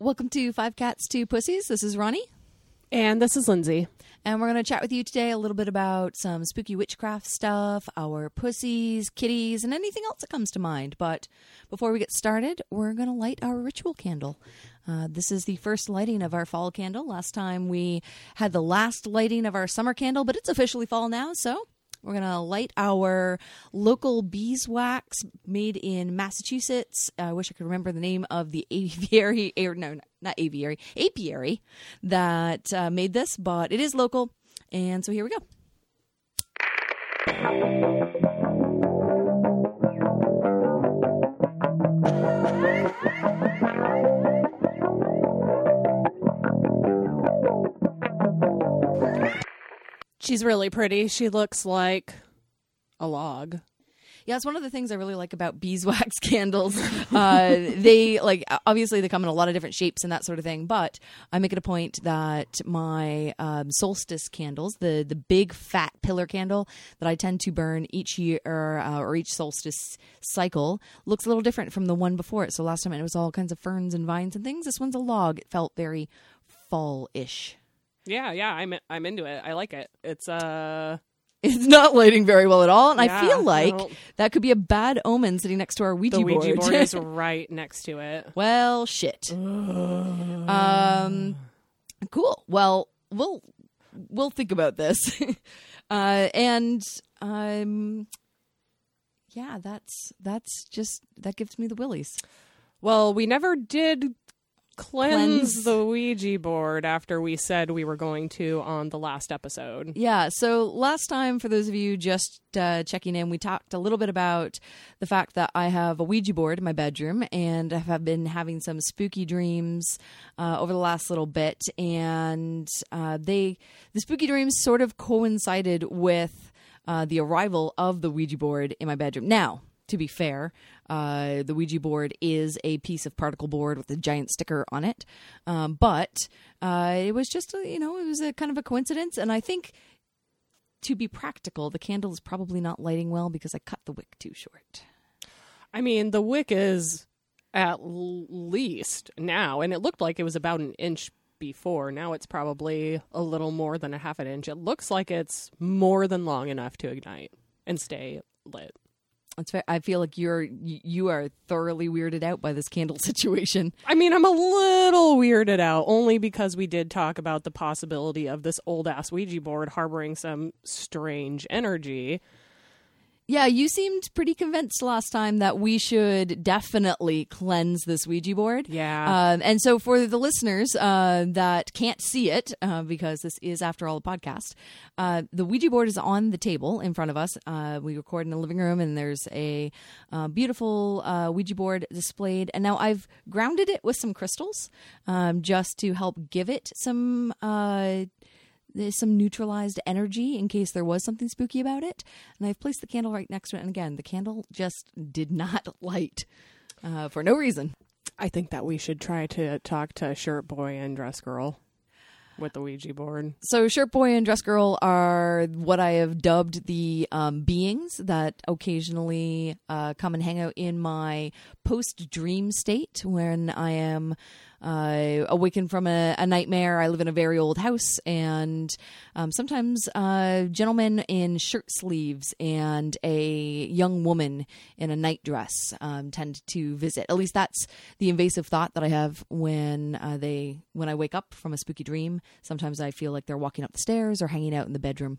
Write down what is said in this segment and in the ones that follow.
Welcome to Five Cats, Two Pussies. This is Ronnie. And this is Lindsey. And we're going to chat with you today a little bit about some spooky witchcraft stuff, our pussies, kitties, and anything else that comes to mind. But before we get started, we're going to light our ritual candle. Uh, this is the first lighting of our fall candle. Last time we had the last lighting of our summer candle, but it's officially fall now, so we're going to light our local beeswax made in Massachusetts. I wish I could remember the name of the aviary, or no, not aviary, apiary that uh, made this, but it is local. And so here we go. She's really pretty. She looks like a log. Yeah, it's one of the things I really like about beeswax candles. Uh, they like obviously they come in a lot of different shapes and that sort of thing, but I make it a point that my um, solstice candles, the the big fat pillar candle that I tend to burn each year or, uh, or each solstice cycle, looks a little different from the one before it. So last time it was all kinds of ferns and vines and things. This one's a log. It felt very fall-ish. Yeah, yeah, I'm I'm into it. I like it. It's uh it's not lighting very well at all. And Yeah, I feel like no. that could be a bad omen sitting next to our Ouija the Ouija board. board is right next to it. well, shit. um, cool. Well, we'll we'll think about this. uh, and um, yeah, that's that's just that gives me the willies. Well, we never did cleanse, Cleanse. the Ouija board after we said we were going to on the last episode. Yeah. So last time, for those of you just uh, checking in, we talked a little bit about the fact that I have a Ouija board in my bedroom and I have been having some spooky dreams uh, over the last little bit, and uh, they the spooky dreams sort of coincided with uh, the arrival of the Ouija board in my bedroom. Now. To be fair, uh, the Ouija board is a piece of particle board with a giant sticker on it, um, but uh, it was just a, you know it was a kind of a coincidence, and I think to be practical, the candle is probably not lighting well because I cut the wick too short. I mean, the wick is at least now, and it looked like it was about an inch before. Now it's probably a little more than a half an inch. It looks like it's more than long enough to ignite and stay lit. Fair. I feel like you're you you are thoroughly weirded out by this candle situation. I mean, I'm a little weirded out only because we did talk about the possibility of this old ass Ouija board harboring some strange energy. Yeah, you seemed pretty convinced last time that we should definitely cleanse this Ouija board. Yeah. Um, and so, for the listeners uh, that can't see it, uh, because this is, after all, a podcast, uh, the Ouija board is on the table in front of us. Uh, we record in the living room, and there's a uh, beautiful uh, Ouija board displayed. And now I've grounded it with some crystals um, just to help give it some. There's some neutralized energy in case there was something spooky about it. And I've placed the candle right next to it. And again, the candle just did not light uh, for no reason. I think that we should try to talk to Shirt Boy and Dress Girl with the Ouija board. So, Shirt Boy and Dress Girl are what I have dubbed the um, beings that occasionally uh, come and hang out in my post dream state when I am uh, awakened from a, a nightmare. I live in a very old house, and um, sometimes uh, gentlemen in shirt sleeves and a young woman in a night dress um, tend to visit. At least that's the invasive thought that I have when uh, they when I wake up from a spooky dream. Sometimes I feel like they're walking up the stairs or hanging out in the bedroom.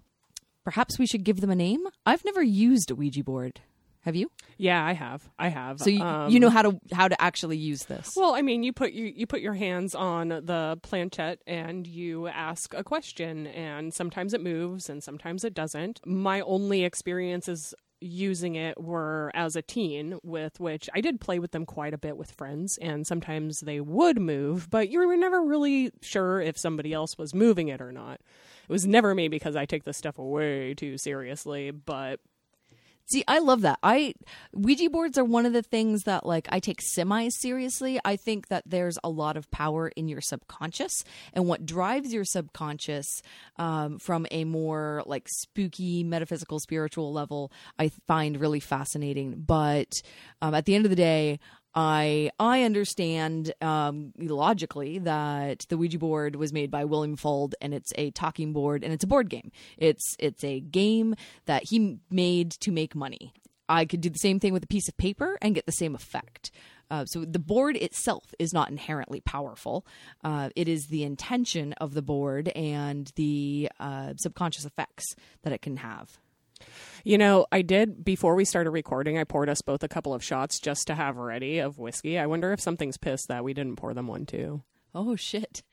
Perhaps we should give them a name. I've never used a Ouija board. Have you? Yeah, I have. I have. So you, Um, you know how to how to actually use this. Well, I mean, you put you, you put your hands on the planchette and you ask a question, and sometimes it moves and sometimes it doesn't. My only experiences using it were as a teen, with which I did play with them quite a bit with friends, and sometimes they would move, but you were never really sure if somebody else was moving it or not. It was never me because I take this stuff way too seriously, but See, I love that. I Ouija boards are one of the things that like I take semi seriously. I think that there's a lot of power in your subconscious, and what drives your subconscious um, from a more like spooky, metaphysical, spiritual level, I find really fascinating. But um, at the end of the day. I I understand um, logically that the Ouija board was made by William Fuld and it's a talking board and it's a board game. It's it's a game that he made to make money. I could do the same thing with a piece of paper and get the same effect. Uh, so the board itself is not inherently powerful. Uh, it is the intention of the board and the uh, subconscious effects that it can have. You know, I did before we started recording. I poured us both a couple of shots just to have ready of whiskey. I wonder if something's pissed that we didn't pour them one too. Oh shit,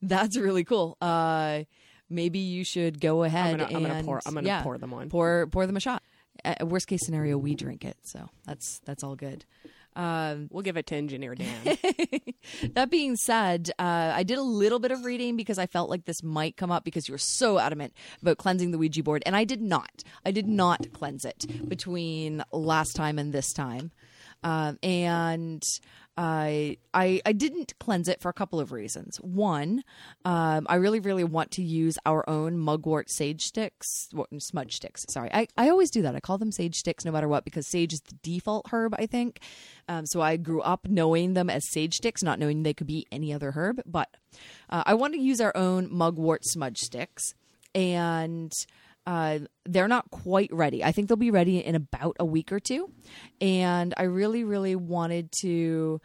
that's really cool. Uh, maybe you should go ahead I'm gonna, and I'm gonna pour. I'm gonna yeah, pour them one. pour pour them a shot. Uh, worst case scenario, we drink it, so that's that's all good. Um, We'll give it to Engineer Dan. that being said, uh, I did a little bit of reading because I felt like this might come up because you were so adamant about cleansing the Ouija board, and I did not. I did not cleanse it between last time and this time, um, and I I I didn't cleanse it for a couple of reasons. One, um, I really really want to use our own mugwort sage sticks, smudge sticks. Sorry, I I always do that. I call them sage sticks no matter what because sage is the default herb. I think. Um, so I grew up knowing them as sage sticks, not knowing they could be any other herb. But uh, I want to use our own mugwort smudge sticks, and uh, they're not quite ready. I think they'll be ready in about a week or two. And I really, really wanted to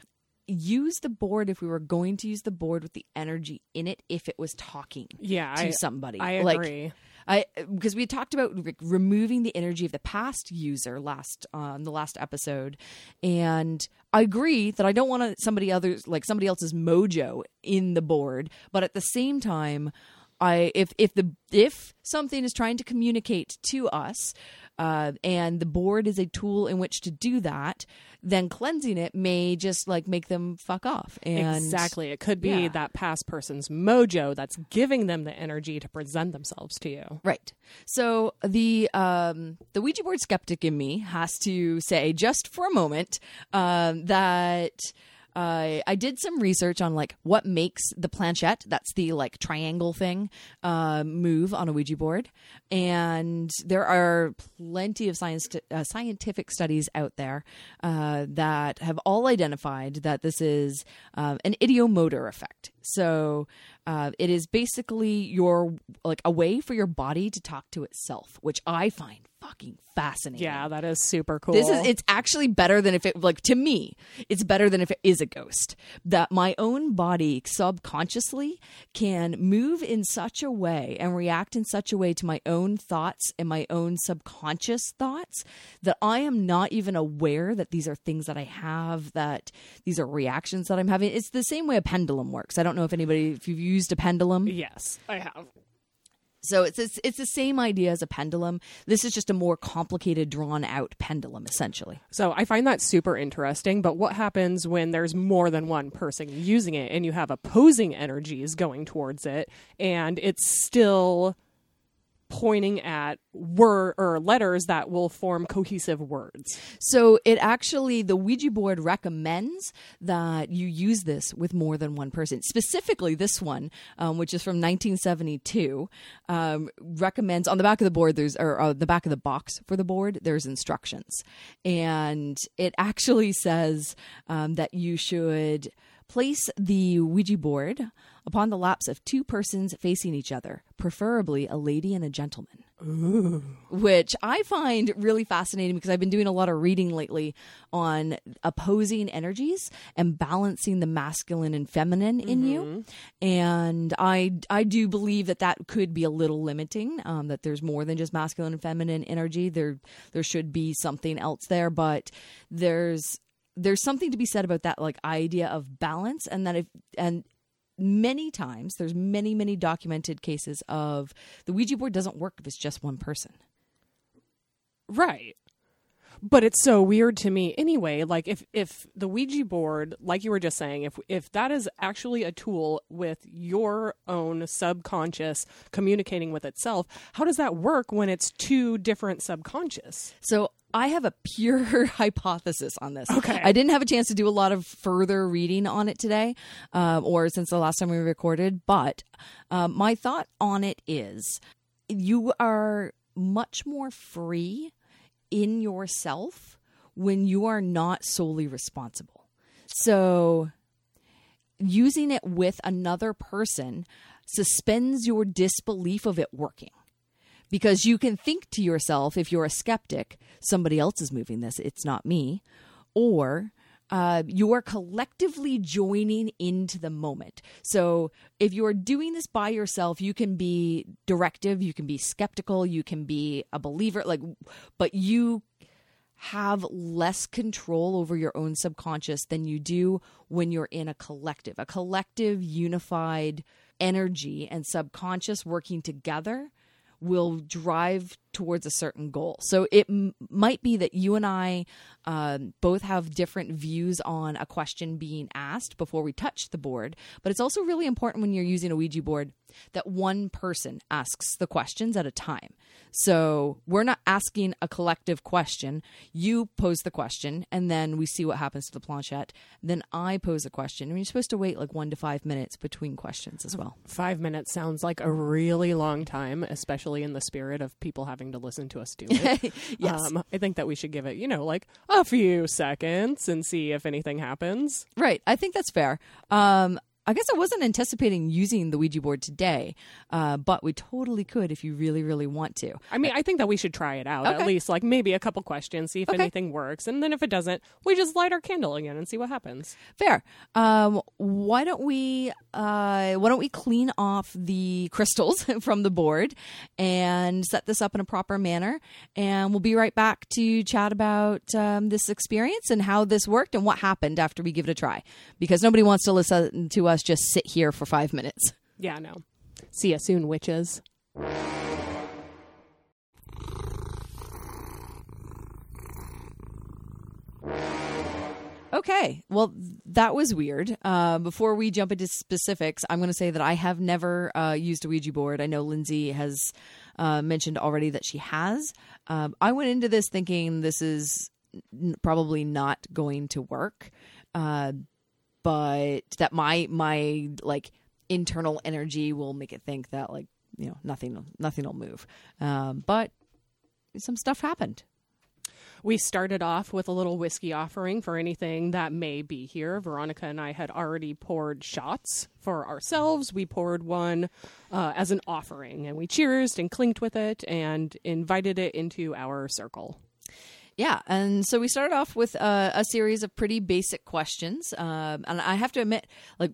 use the board if we were going to use the board with the energy in it if it was talking Yeah, to I, somebody. I Like, agree. I because we talked about re- removing the energy of the past user last on the last episode, and I agree that I don't want somebody others like somebody else's mojo in the board, but at the same time, I if if the if something is trying to communicate to us. Uh, and the board is a tool in which to do that. Then cleansing it may just like make them fuck off. And exactly. It could be yeah. that past person's mojo that's giving them the energy to present themselves to you. Right. So the um, the Ouija board skeptic in me has to say, just for a moment, um, that. Uh, I did some research on like what makes the planchette, that's the like triangle thing, uh, move on a Ouija board, and there are plenty of science uh, scientific studies out there uh, that have all identified that this is um, an ideomotor effect. So uh, it is basically your like a way for your body to talk to itself, which I find fucking fascinating. Yeah, that is super cool. This is it's actually better than if it like to me, it's better than if it is a ghost. That my own body subconsciously can move in such a way and react in such a way to my own thoughts and my own subconscious thoughts that I am not even aware that these are things that I have that these are reactions that I'm having. It's the same way a pendulum works. I don't know if anybody if you've used a pendulum. yes, I have. So it's, it's it's the same idea as a pendulum. This is just a more complicated, drawn out pendulum, essentially. So I find that super interesting. But what happens when there's more than one person using it and you have opposing energies going towards it and it's still pointing at word or letters that will form cohesive words? So it actually the Ouija board recommends that you use this with more than one person. Specifically, this one, um, which is from 1972, um, recommends on the back of the board there's or uh, the back of the box for the board there's instructions, and it actually says um, that you should place the Ouija board upon the laps of two persons facing each other, preferably a lady and a gentleman Ooh. which I find really fascinating because I've been doing a lot of reading lately on opposing energies and balancing the masculine and feminine in you. And I I do believe that that could be a little limiting. Um, that there's more than just masculine and feminine energy. There there should be something else there, but there's there's something to be said about that like idea of balance and that if and many times there's many many documented cases of the ouija board doesn't work if it's just one person Right. But it's so weird to me anyway. Like if if the Ouija board, like you were just saying, if if that is actually a tool with your own subconscious communicating with itself, how does that work when it's two different subconscious? so i have a pure hypothesis on this Okay. i didn't have a chance to do a lot of further reading on it today um, or since the last time we recorded but um, my thought on it is you are much more free in yourself when you are not solely responsible So using it with another person suspends your disbelief of it working. Because you can think to yourself, if you're a skeptic, somebody else is moving this, it's not me. Or uh, you are collectively joining into the moment. So if you're doing this by yourself, you can be directive, you can be skeptical, you can be a believer, like, but you have less control over your own subconscious than you do when you're in a collective. A collective, unified energy and subconscious working together will drive towards a certain goal. So it m- might be that you and I um, both have different views on a question being asked before we touch the board, but it's also really important when you're using a Ouija board that one person asks the questions at a time. So we're not asking a collective question. You pose the question, and then we see what happens to the planchette. Then I pose a question, and you're supposed to wait like one to five minutes between questions as well. Five minutes sounds like a really long time, especially in the spirit of people having to listen to us do it. Yes. Um, I think that we should give it, you know, like a few seconds and see if anything happens. Right. I think that's fair. Um, I guess I wasn't anticipating using the Ouija board today, uh, but we totally could if you really, really want to. I mean, I think that we should try it out Okay. at least, like maybe a couple questions, see if Okay. anything works, and then if it doesn't, we just light our candle again and see what happens. Fair. Um, why don't we uh, why don't we clean off the crystals from the board and set this up in a proper manner, and we'll be right back to chat about um, this experience and how this worked and what happened after we give it a try, because nobody wants to listen to us just sit here for five minutes. Yeah, no. See you soon, witches. Okay. Well, that was weird. Uh, before we jump into specifics, I'm going to say that I have never uh, used a Ouija board. I know Lindsey has uh, mentioned already that she has. Um, I went into this thinking this is n- probably not going to work, uh, but that my my like internal energy will make it think that like you know nothing nothing will move. Um, but some stuff happened. We started off with a little whiskey offering for anything that may be here. Veronica and I had already poured shots for ourselves. We poured one uh, as an offering, and we cheersed and clinked with it and invited it into our circle. Yeah, and so we started off with uh, a series of pretty basic questions, um, and I have to admit, like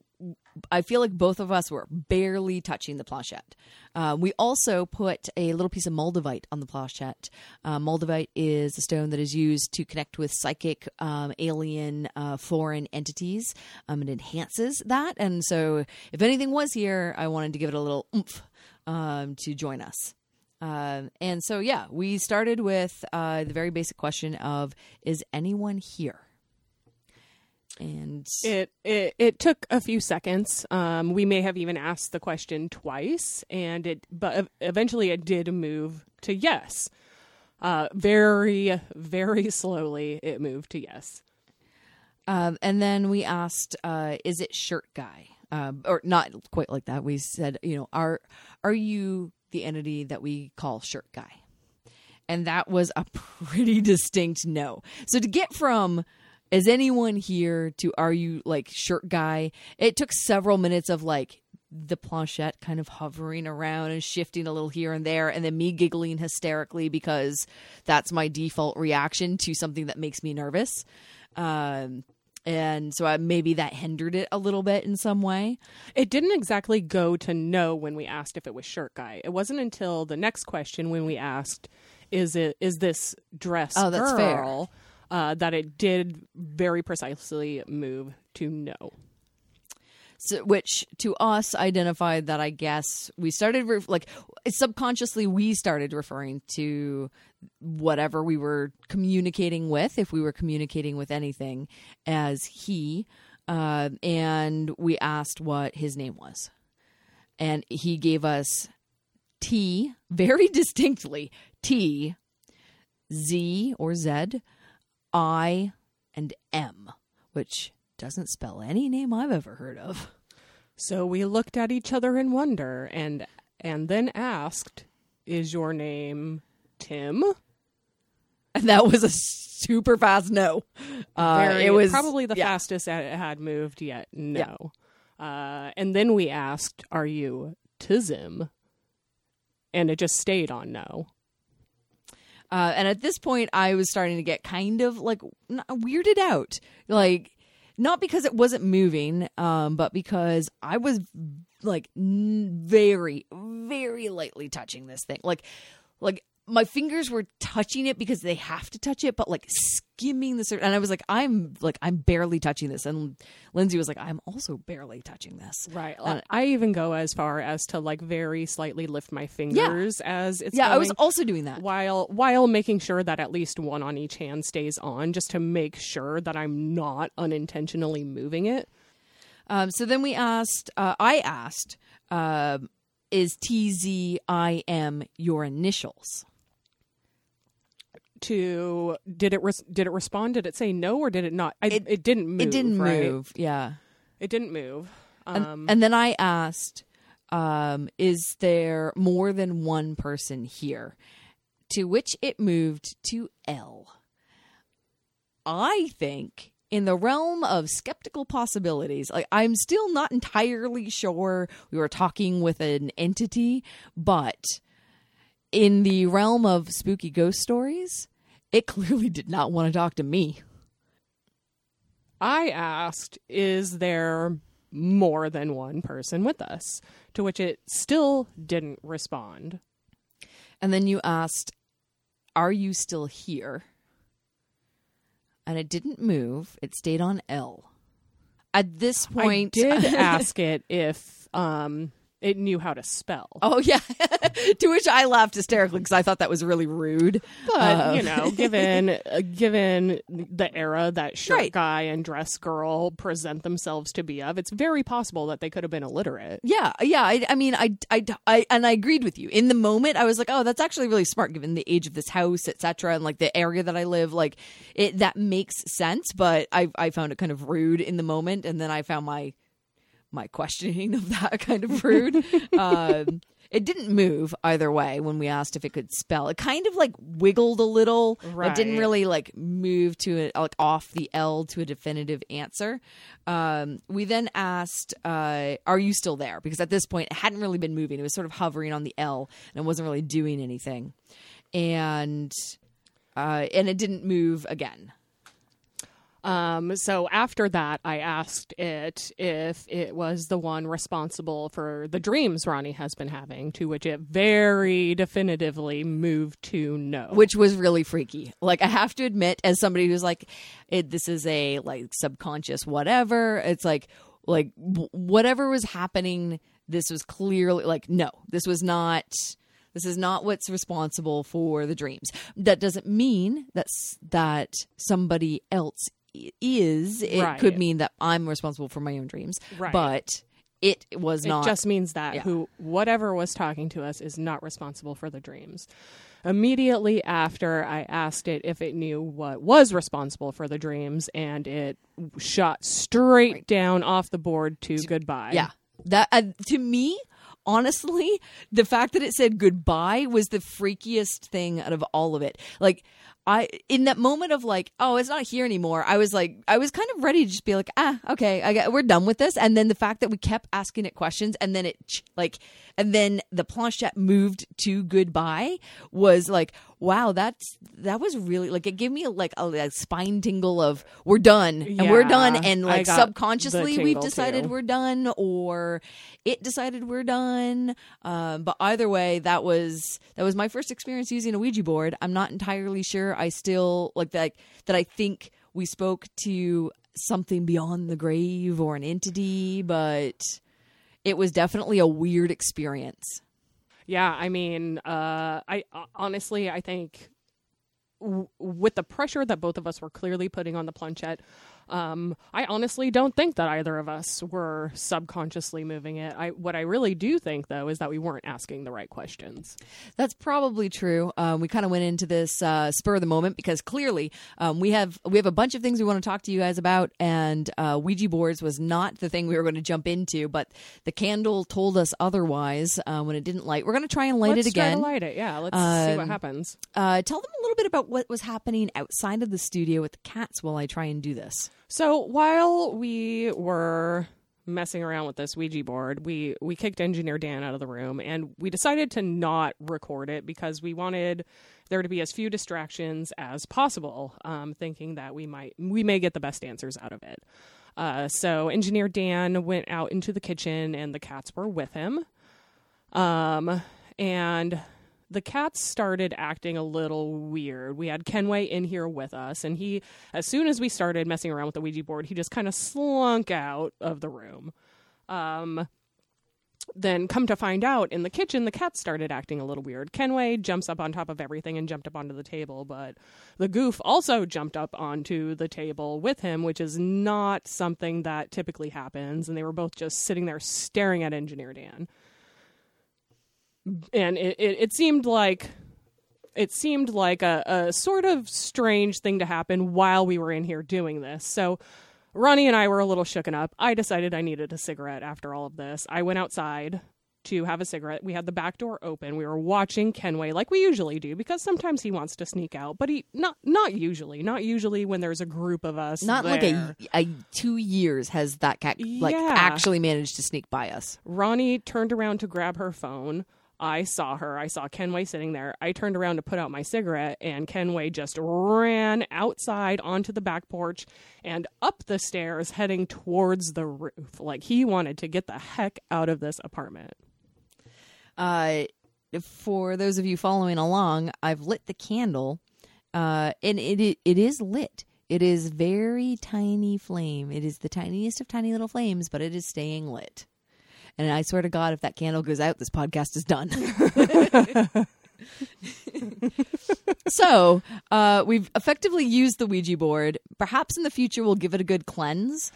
I feel like both of us were barely touching the planchette. Uh, we also put a little piece of moldavite on the planchette. Uh, moldavite is a stone that is used to connect with psychic, um, alien, uh, foreign entities. Um, it enhances that, and so if anything was here, I wanted to give it a little oomph um, to join us. Um, and so, yeah, we started with uh, the very basic question of Is anyone here? And It it, it took a few seconds. Um, we may have even asked the question twice, and it but eventually it did move to yes. Uh, very very slowly it moved to yes. um, and then we asked, uh, Is it shirt guy? Um, or not quite like that. We said, you know, are are you the entity that we call shirt guy? And that was a pretty distinct no. So to get from is anyone here to are you like shirt guy? It took several minutes of like the planchette kind of hovering around and shifting a little here and there, and then me giggling hysterically because that's my default reaction to something that makes me nervous. Um, and so I, maybe that hindered it a little bit in some way. It didn't exactly go to no when we asked if it was shirt guy. It wasn't until the next question when we asked, "Is it is this dress Oh, that's fair. girl?" Uh, that it did very precisely move to no. So, which to us identified that I guess we started ref- like subconsciously we started referring to whatever we were communicating with, if we were communicating with anything, as he, uh, and we asked what his name was, and he gave us T very distinctly T Z or Z I and M, which doesn't spell any name I've ever heard of. So we looked at each other in wonder and and then asked, "Is your name Tim?" and that was a super fast no. Uh, Very- it was probably the yeah. fastest it had moved yet. No. Uh, and then we asked, "Are you Tizim?" And it just stayed on no. Uh, and at this point, I was starting to get kind of like weirded out, like not because it wasn't moving, um, but because I was like n- very, very lightly touching this thing, like, like my fingers were touching it because they have to touch it, but like skimming the surface. And I was like, I'm like, I'm barely touching this. And Lindsey was like, I'm also barely touching this. Right. Uh, I even go as far as to like very slightly lift my fingers yeah. as it's Yeah, I was also doing that. while while making sure that at least one on each hand stays on just to make sure that I'm not unintentionally moving it. Um, so then we asked, uh, I asked, um, is TZIM your initials? To did it did it respond? Did it say no or did it not? I, it, It- didn't move. it didn't right? move. Yeah. It didn't move. And, Um, and then I asked, um, is there more than one person here? To which it moved to L. I think in the realm of skeptical possibilities, like I'm still not entirely sure we were talking with an entity, but in the realm of spooky ghost stories, it clearly did not want to talk to me. I asked, is there more than one person with us? To which it still didn't respond. And then you asked, Are you still here? And it didn't move. It stayed on L. At this point, I did ask it if um it knew how to spell. oh, yeah. to which I laughed hysterically because I thought that was really rude. But Uh, you know, given uh, given the era that shirt Right. guy and dress girl present themselves to be of, it's very possible that they could have been illiterate. Yeah, yeah. I, I mean, I, I, I, and I agreed with you. In the moment, I was like, "Oh, that's actually really smart, given the age of this house, etc., and like the area that I live. Like, it that makes sense." But I, I found it kind of rude in the moment, and then I found my, my questioning of that kind of rude. um, it didn't move either way when we asked if it could spell. It kind of like wiggled a little, It didn't really like move to a, like off the L to a definitive answer. Um, we then asked, uh, "Are you still there?" Because at this point, it hadn't really been moving. It was sort of hovering on the L and it wasn't really doing anything, and uh, and it didn't move again. Um, so after that, I asked it if it was the one responsible for the dreams Ronnie has been having, to which it very definitively moved to no. which was really freaky. Like I have to admit, as somebody who's like, this is a like subconscious whatever. It's like like whatever was happening. This was clearly like no, this was not. This is not what's responsible for the dreams. That doesn't mean that's that somebody else is. It Right. could mean that I'm responsible for my own dreams. Right. But it was it not. just means that Yeah. who whatever was talking to us is not responsible for the dreams. Immediately after I asked it if it knew what was responsible for the dreams, and it shot straight Right. down off the board to goodbye. Yeah. That uh, to me, honestly, the fact that it said goodbye was the freakiest thing out of all of it. Like I in that moment of like, oh, it's not here anymore. I was like, I was kind of ready to just be like, ah, okay, I got, we're done with this. And then the fact that we kept asking it questions, and then it like, and then the planchette moved to goodbye was like, wow, that's that was really like it gave me like a, a spine tingle of we're done and we're done, and like subconsciously we've decided too. we're done or it decided we're done um, but either way that was that was my first experience using a ouija board i'm not entirely sure i still like that that i think we spoke to something beyond the grave or an entity but it was definitely a weird experience. Yeah, I mean, uh, I uh, honestly, I think w- with the pressure that both of us were clearly putting on the planchette, Um, I honestly don't think that either of us were subconsciously moving it. I what I really do think though is that we weren't asking the right questions. That's probably true. Um, we kind of went into this uh, spur of the moment because clearly um, we have we have a bunch of things we want to talk to you guys about, and uh, Ouija boards was not the thing we were going to jump into. But the candle told us otherwise uh, when it didn't light. We're going to try and light Let's it again. Light it. Yeah, let's see what Um, happens. Uh, tell them a little bit about what was happening outside of the studio with the cats while I try and do this. So while we were messing around with this Ouija board, we we kicked engineer Dan out of the room and we decided to not record it because we wanted there to be as few distractions as possible, um, thinking that we might we may get the best answers out of it. Uh, so engineer Dan went out into the kitchen and the cats were with him. Um, and the cats started acting a little weird. We had Kenway in here with us, and he, as soon as we started messing around with the Ouija board, he just kind of slunk out of the room. Um, then, come to find out, in the kitchen, the cats started acting a little weird. Kenway jumps up on top of everything and jumped up onto the table, but the goof also jumped up onto the table with him, which is not something that typically happens. And they were both just sitting there staring at Engineer Dan and it, it, it seemed like it seemed like a, a sort of strange thing to happen while we were in here doing this. So Ronnie and I were a little shooken up. I decided I needed a cigarette after all of this. I went outside to have a cigarette. We had the back door open. We were watching Kenway like we usually do because sometimes he wants to sneak out, but he not not usually, not usually when there's a group of us. Not like a, a two years has that cat like Yeah. actually managed to sneak by us. Ronnie turned around to grab her phone. I saw her. I saw Kenway sitting there. I turned around to put out my cigarette, and Kenway just ran outside onto the back porch and up the stairs, heading towards the roof. Like he wanted to get the heck out of this apartment. Uh, for those of you following along, I've lit the candle, uh, and it, it it is lit. It is very tiny flame. It is the tiniest of tiny little flames, but it is staying lit. And I swear to God, if that candle goes out, this podcast is done. so uh, we've effectively used the Ouija board. Perhaps in the future, we'll give it a good cleanse.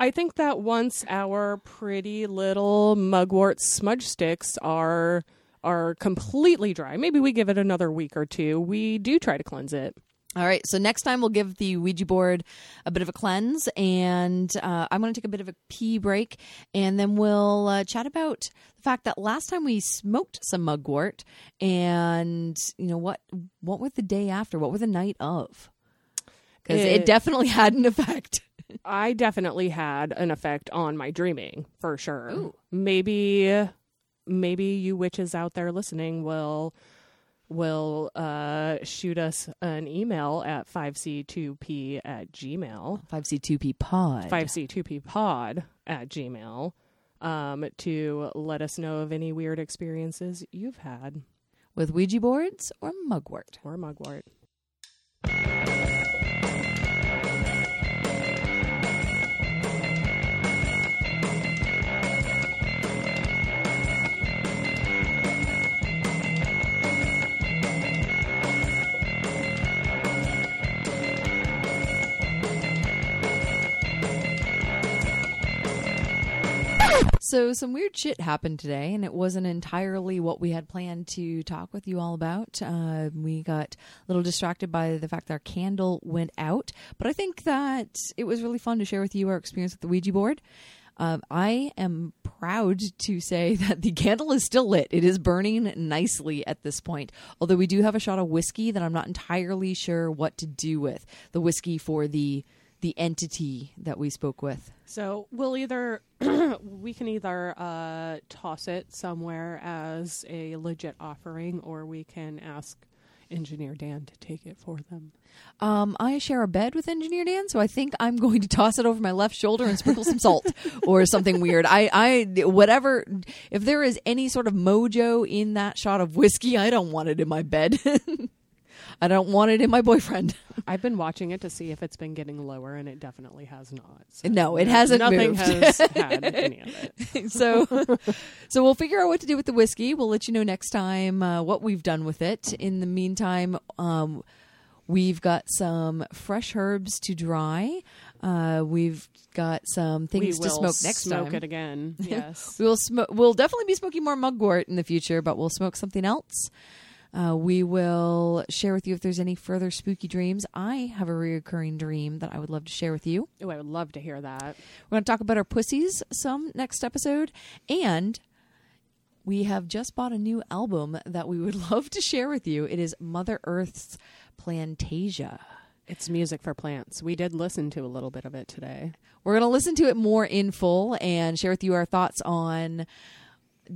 I think that once our pretty little mugwort smudge sticks are are completely dry, maybe we give it another week or two. We do try to cleanse it. All right, so next time we'll give the Ouija board a bit of a cleanse, and uh, I'm going to take a bit of a pee break, and then we'll uh, chat about the fact that last time we smoked some mugwort, and you know what? What were the day after? What were the night of? Because it It- definitely had an effect. I definitely had an effect on my dreaming for sure. Ooh. Maybe maybe you witches out there listening will will uh shoot us an email at 5c2p at gmail 5C2P pod. 5c2p pod at gmail um to let us know of any weird experiences you've had With Ouija boards or mugwort. or mugwort So some weird shit happened today, and it wasn't entirely what we had planned to talk with you all about. Uh, we got a little distracted by the fact that our candle went out, but I think that it was really fun to share with you our experience with the Ouija board. Um, I am proud to say that the candle is still lit. It is burning nicely at this point. Although we do have a shot of whiskey that I'm not entirely sure what to do with. The whiskey for the the entity that we spoke with. So we'll either we can either uh, toss it somewhere as a legit offering, or we can ask Engineer Dan to take it for them. Um, I share a bed with Engineer Dan, so I think I'm going to toss it over my left shoulder and sprinkle some salt or something weird. I, I, whatever. If there is any sort of mojo in that shot of whiskey, I don't want it in my bed. I don't want it in my boyfriend. I've been watching it to see if it's been getting lower, and it definitely has not. So No, it hasn't Nothing moved. has had any of it. so, so we'll figure out what to do with the whiskey. We'll let you know next time uh, what we've done with it. In the meantime, um, We've got some fresh herbs to dry. Uh, we've got some things to smoke next smoke time. it again. Yes. We will smoke. We'll definitely be smoking more mugwort in the future, but we'll smoke something else. Uh, we will share with you if there's any further spooky dreams. I have a reoccurring dream that I would love to share with you. oh, I would love to hear that. We're going to talk about our pussies some next episode, and we have just bought a new album that we would love to share with you. It is Mother Earth's Plantasia. It's music for plants. We did listen to a little bit of it today. We're going to listen to it more in full and share with you our thoughts on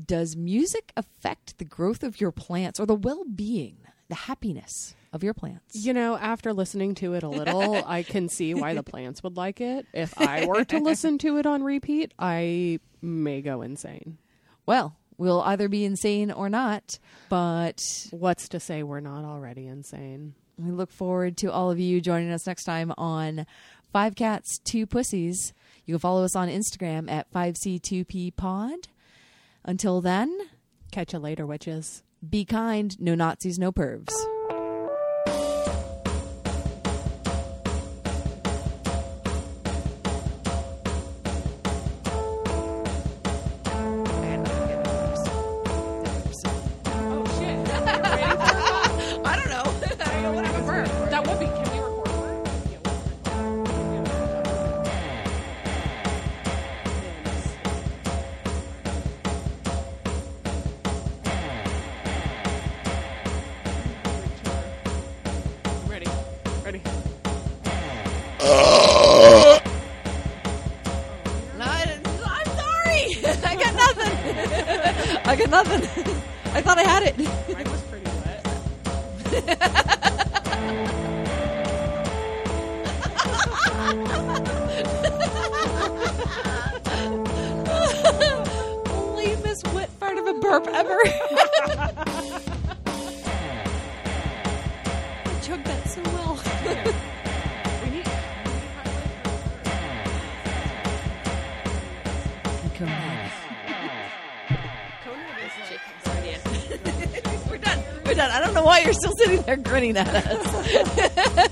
does music affect the growth of your plants or the well-being, the happiness of your plants? You know, after listening to it a little, I can see why the plants would like it. If I were to listen to it on repeat, I may go insane. Well, we'll either be insane or not, but What's to say we're not already insane? we look forward to all of you joining us next time on Five Cats, Two Pussies. You can follow us on Instagram at 5C2P Pod. Until then, Catch you later, witches. be kind, no Nazis, no pervs. Ready. No, I I'm sorry. I got nothing. I got nothing. I thought I had it. Mine was pretty wet. Only Miss Wet fart of a burp ever. Know why you're still sitting there grinning at us.